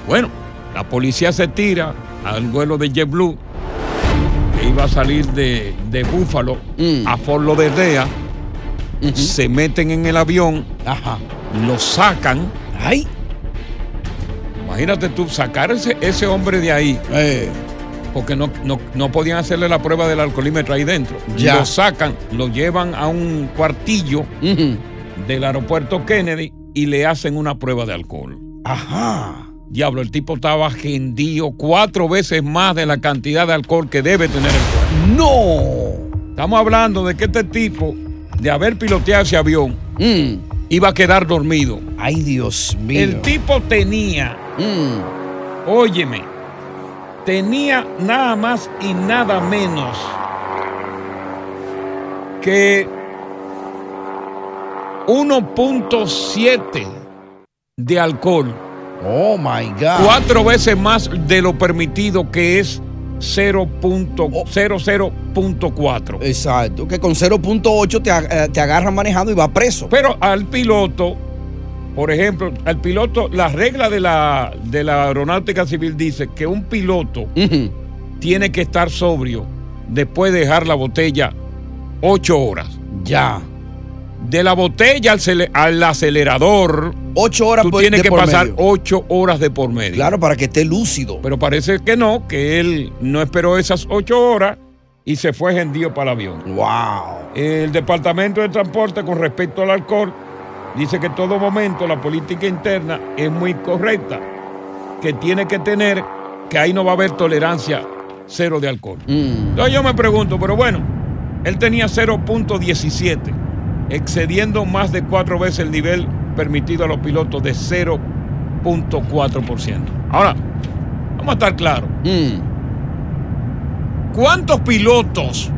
Bueno, la policía se tira al vuelo de JetBlue que iba a salir de, de Búfalo Mm. a Fort Lauderdale. Ujú. Se meten en el avión, Ajá. lo sacan. Ay. Imagínate tú, sacar ese, ese hombre de ahí, Eh. porque no, no, no podían hacerle la prueba del alcoholímetro ahí dentro. Ya. Lo sacan, lo llevan a un cuartillo del aeropuerto Kennedy y le hacen una prueba de alcohol. Ajá. Diablo, el tipo estaba gendío cuatro veces más de la cantidad de alcohol que debe tener el cuerpo. No. Estamos hablando de que este tipo, de haber piloteado ese avión, Mm. iba a quedar dormido. Ay, Dios mío. El tipo tenía, Mm. óyeme, tenía nada más y nada menos que 1.7 de alcohol. Oh my God. Cuatro veces más de lo permitido que es 0.00.4. Exacto. Que con 0.8 te, eh, te agarran manejando y va preso. Pero al piloto, por ejemplo, al piloto, la regla de la, de la aeronáutica civil dice que un piloto tiene que estar sobrio después de dejar la botella ocho horas. Ya. De la botella al, cele- al acelerador, Ocho horas tú por- tienes de que por pasar medio. ocho horas de por medio. Claro, para que esté lúcido. Pero parece que no, que él no esperó esas ocho horas y se fue gendío para el avión. Wow. El Departamento de Transporte con respecto al alcohol dice que en todo momento la política interna es muy correcta, que tiene que tener, que ahí no va a haber tolerancia cero de alcohol. Mm. Entonces yo me pregunto, pero bueno, él tenía 0.17, excediendo más de cuatro veces el nivel permitido a los pilotos de 0.4%. Ahora, vamos a estar claros. Mm. ¿Cuántos pilotos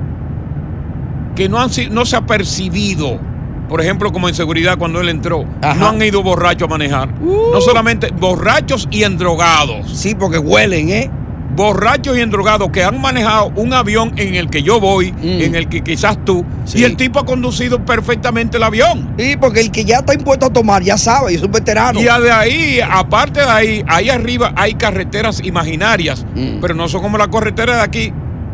que no, han, no se ha percibido por ejemplo, como en seguridad cuando él entró, no han ido borrachos a manejar. No solamente borrachos y endrogados. Sí, porque huelen, ¿eh? Borrachos y endrogados que han manejado un avión en el que yo voy, Mm. en el que quizás tú, y el tipo ha conducido perfectamente el avión. Sí, porque el que ya está impuesto a tomar ya sabe, es un veterano. Y de ahí, aparte de ahí, ahí arriba hay carreteras imaginarias, Mm. pero no son como la carretera de aquí,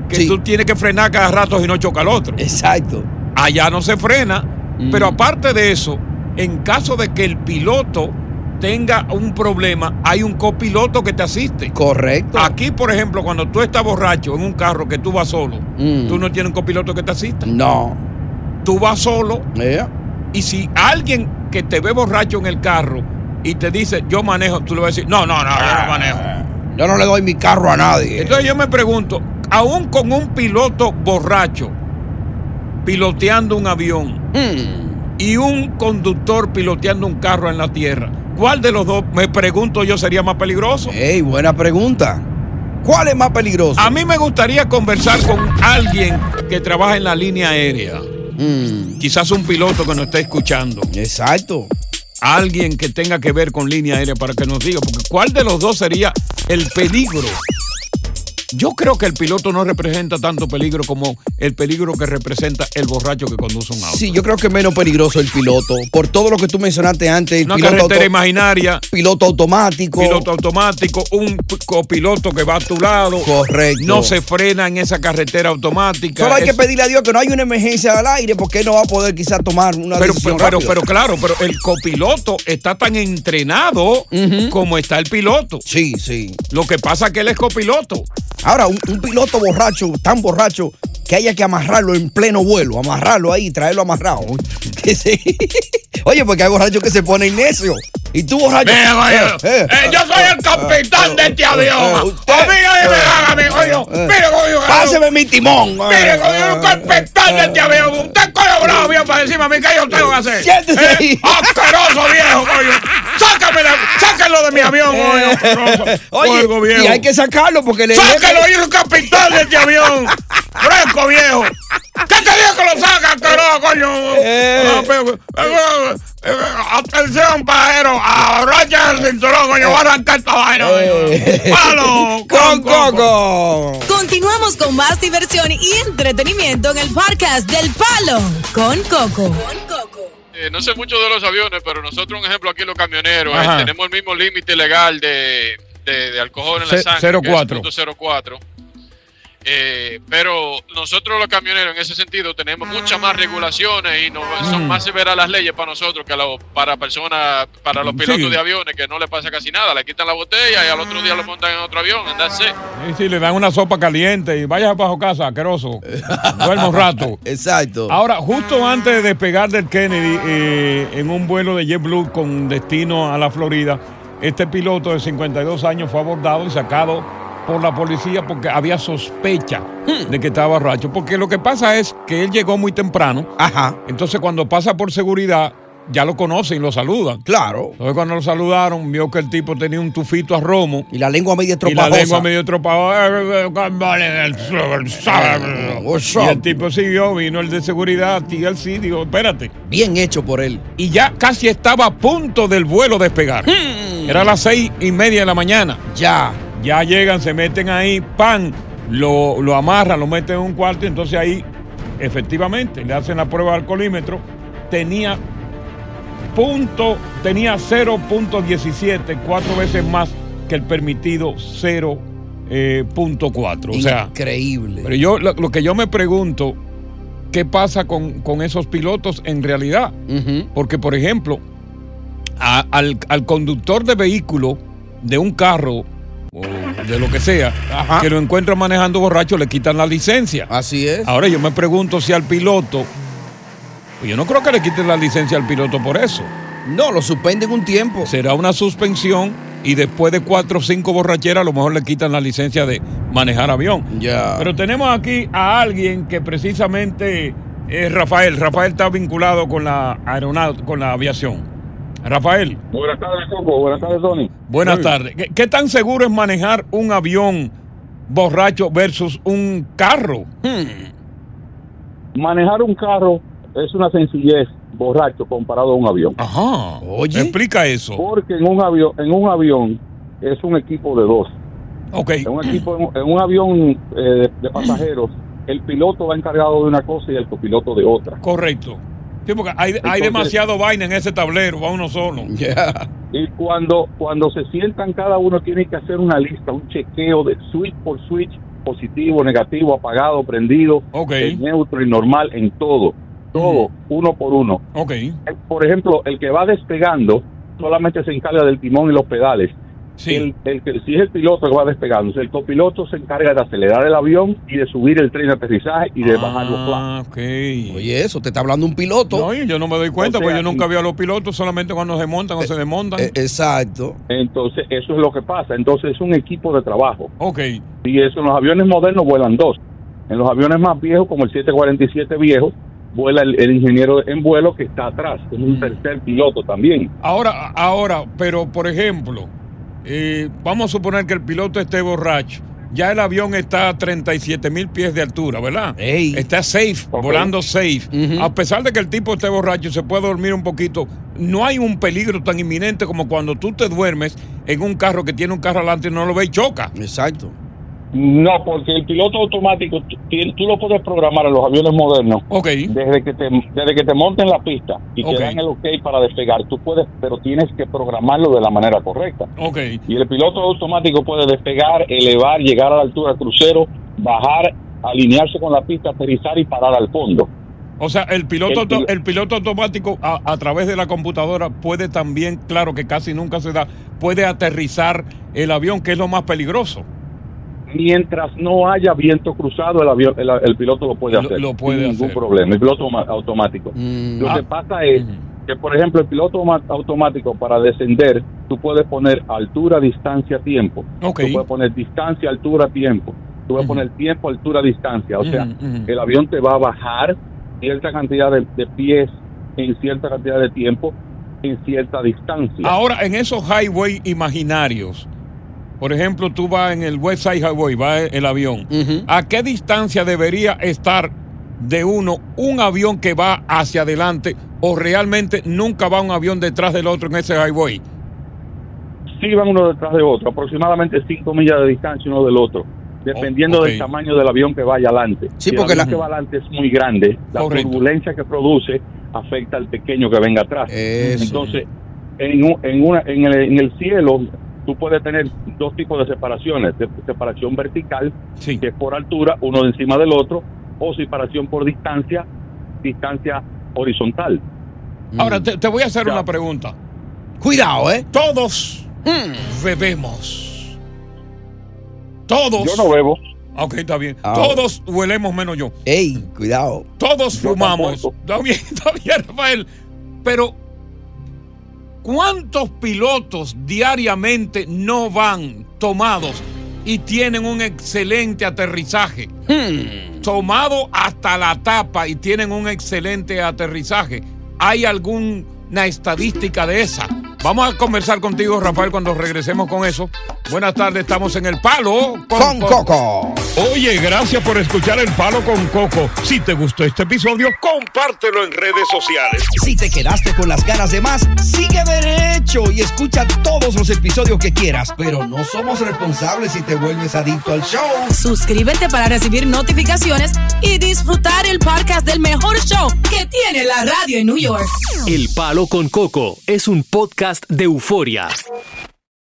que tú tienes que frenar cada rato y no choca al otro. Exacto. Allá no se frena, Mm. pero aparte de eso, en caso de que el piloto tenga un problema, hay un copiloto que te asiste. Correcto. Aquí, por ejemplo, cuando tú estás borracho en un carro que tú vas solo, Mm. tú no tienes un copiloto que te asista. No. Tú vas solo. Yeah. Y si alguien que te ve borracho en el carro y te dice, yo manejo, tú le vas a decir, no, no, no, yo no manejo. Yo no le doy mi carro a nadie. Entonces yo me pregunto, aún con un piloto borracho piloteando un avión Mm. y un conductor piloteando un carro en la tierra, ¿cuál de los dos, me pregunto yo, sería más peligroso? Ey, buena pregunta. ¿Cuál es más peligroso? A mí me gustaría conversar con alguien que trabaja en la línea aérea. Quizás un piloto que nos esté escuchando. Mm. Exacto. Alguien que tenga que ver con línea aérea para que nos diga, porque ¿cuál de los dos sería el peligro? Yo creo que el piloto no representa tanto peligro como el peligro que representa el borracho que conduce un auto. Sí, yo creo que es menos peligroso el piloto. Por todo lo que tú mencionaste antes. El Una piloto carretera imaginaria. Piloto automático. Piloto automático, un copiloto que va a tu lado. Correcto. No se frena en esa carretera automática. Solo hay que pedirle a Dios que no haya una emergencia al aire porque él no va a poder quizás tomar una pero, decisión pero, rápido. pero claro, pero el copiloto está tan entrenado como está el piloto. Sí, sí. Lo que pasa es que él es copiloto. Ahora, un, un piloto borracho, tan borracho, que haya que amarrarlo en pleno vuelo, amarrarlo ahí, traerlo amarrado. Que sí. Oye, porque hay borrachos que se ponen necios. Y tú borracho. Mira, coño, Eh, eh, yo soy el capitán de este avión. usted- A mí nadie me. Mire, coño. Páseme mi timón. Mire, coño, el capitán de este avión. Usted coño bravo bien para decirme a mí que yo tengo que hacer. Siéntese Eh, ahí. Asqueroso viejo, coño. Sácame, sáquenlo de mi avión, coño. Oye, viejo. y hay que sacarlo porque le. ¡Sáquelo, yo soy el capitán de este avión! ¡Fresco, viejo! ¿Qué te digo que lo saca, asqueroso, coño? Eh, eh, Atención, pajero, arrocha el cinturón, coño, voy a arrancar esta vaina, coño. ¡Palo! Con Coco. Continuamos con más diversión y entretenimiento en el podcast del Palo con Coco. Eh, no sé mucho de los aviones, pero nosotros, un ejemplo aquí los camioneros, eh, tenemos el mismo límite legal de, de, de alcohol en la sangre, cero que es cuatro. 0.04. Eh, pero nosotros los camioneros en ese sentido tenemos muchas más regulaciones y no, son Mm. más severas las leyes para nosotros que lo- para personas, para los pilotos Sí. de aviones que no le pasa casi nada, le quitan la botella y al otro día lo montan en otro avión, andarse. Sí, sí, le dan una sopa caliente y vaya bajo casa, asqueroso. Duerma un rato. Exacto. Ahora, justo antes de despegar del Kennedy, eh, en un vuelo de JetBlue con destino a la Florida, este piloto de 52 años fue abordado y sacado por la policía porque había sospecha de que estaba borracho. Porque lo que pasa es que él llegó muy temprano. Ajá. Entonces, cuando pasa por seguridad, ya lo conocen y lo saludan. Claro. Entonces, cuando lo saludaron, vio que el tipo tenía un tufito a romo. Y la lengua medio Y la lengua medio estropajosa. Y el tipo siguió, vino el de seguridad, TLC, digo, espérate. Bien hecho por él. Y ya casi estaba a punto del vuelo despegar. Era las seis y media de la mañana. Ya. Ya llegan, se meten ahí, pan, lo, lo amarran, lo meten en un cuarto y entonces ahí, efectivamente, le hacen la prueba de alcoholímetro. Tenía punto, tenía 0.17, cuatro veces más que el permitido 0.4. O sea, Increíble. pero yo lo, lo que yo me pregunto, ¿qué pasa con, con esos pilotos en realidad? Porque, por ejemplo, a- al, al conductor de vehículo de un carro o de lo que sea, que lo encuentran manejando borracho, le quitan la licencia. Así es. Ahora yo me pregunto si al piloto, pues yo no creo que le quiten la licencia al piloto por eso. No, lo suspenden un tiempo. Será una suspensión y después de cuatro o cinco borracheras a lo mejor le quitan la licencia de manejar avión. Ya. Pero tenemos aquí a alguien que precisamente es Rafael. Rafael está vinculado con la aeronáutica, con la aviación. Rafael. Buenas tardes, Coco. Buenas tardes, Tony. Buenas Sí. tardes. ¿Qué, qué tan seguro es manejar un avión borracho versus un carro? Manejar un carro es una sencillez. borracho comparado a un avión. Ajá. Oye. Explica eso. Porque en un avión, en un avión es un equipo de dos. Ok. En un equipo, en, en un avión eh, de pasajeros, el piloto va encargado de una cosa y el copiloto de otra. Correcto. Sí, porque hay, hay demasiado vaina en ese tablero, va uno solo. Y cuando, cuando se sientan cada uno tiene que hacer una lista, un chequeo de switch por switch, positivo, negativo, apagado, prendido, en neutro y normal, en todo, todo, uno por uno. Ok. Eh, Por ejemplo, el que va despegando solamente se encarga del timón y los pedales. El, el si es el piloto que va despegando, el copiloto se encarga de acelerar el avión y de subir el tren de aterrizaje y de bajar los planos. Ah, ok. Oye, eso, te está hablando un piloto. No, yo no me doy cuenta, O sea, porque yo nunca veo a los pilotos solamente cuando se montan o se desmontan. Eh, exacto. Entonces, eso es lo que pasa. Entonces, es un equipo de trabajo. Ok. Y eso en los aviones modernos vuelan dos. En los aviones más viejos, como el 747 viejo, vuela el, el ingeniero en vuelo que está atrás. Es un tercer piloto también. Ahora, ahora, pero por ejemplo, eh, vamos a suponer que el piloto esté borracho. Ya el avión está a 37 mil pies de altura, ¿verdad? Está safe, volando safe. A pesar de que el tipo esté borracho y se puede dormir un poquito, no hay un peligro tan inminente como cuando tú te duermes en un carro que tiene un carro adelante y no lo ves y choca. Exacto. No, porque el piloto automático tú, lo puedes programar en los aviones modernos. Desde que te desde que te monten la pista y te dan el ok para despegar, tú puedes, pero tienes que programarlo de la manera correcta. Ok. Y el piloto automático puede despegar, elevar, llegar a la altura crucero, bajar, alinearse con la pista, aterrizar y parar al fondo. O sea, el piloto, El piloto automático a, a través de la computadora puede también, claro que casi nunca se da, puede aterrizar el avión, que es lo más peligroso. Mientras no haya viento cruzado, el avión, el, el piloto lo puede Lo- hacer. lo puede sin ningún hacer. problema. El piloto automático. Lo Ah. que pasa es que, por ejemplo, el piloto automático para descender, tú puedes poner altura, distancia, tiempo. Ok. Tú puedes poner distancia, altura, tiempo. Tú puedes poner tiempo, altura, distancia. O sea, el avión te va a bajar cierta cantidad de, de pies en cierta cantidad de tiempo en cierta distancia. Ahora, en esos highway imaginarios, por ejemplo, tú vas en el West Side Highway, va el avión. ¿A qué distancia debería estar de uno un avión que va hacia adelante o realmente nunca va un avión detrás del otro en ese highway? sí van uno detrás de otro, aproximadamente 5 millas de distancia uno del otro, dependiendo Oh, del tamaño del avión que vaya adelante. Sí, si porque el avión la- que va adelante es muy grande, la Correcto. turbulencia que produce afecta al pequeño que venga atrás. Eso. Entonces, en, un- en, una, en, el, en el cielo tú puedes tener dos tipos de separaciones, de separación vertical, que es por altura, uno de encima del otro, o separación por distancia, distancia horizontal. Ahora, te, te voy a hacer una pregunta. Cuidado, ¿eh? Todos bebemos. Todos. Yo no bebo. Ok, está bien. Ah. Todos huelemos menos yo. Ey, cuidado. Todos Yo fumamos. tampoco. Está bien, está bien, Rafael. Pero, ¿cuántos pilotos diariamente no van tomados y tienen un excelente aterrizaje? Tomado hasta la tapa y tienen un excelente aterrizaje. ¿Hay alguna estadística de esa? Vamos a conversar contigo, Rafael, cuando regresemos con eso. Buenas tardes, estamos en El Palo Con Coco. Oye, gracias por escuchar El Palo con Coco. Si te gustó este episodio, compártelo en redes sociales. Si te quedaste con las ganas de más, sigue derecho y escucha todos los episodios que quieras. Pero no somos responsables si te vuelves adicto al show. Suscríbete para recibir notificaciones y disfrutar el podcast del mejor show que tiene la radio en New York. El Palo con Coco es un de euforia.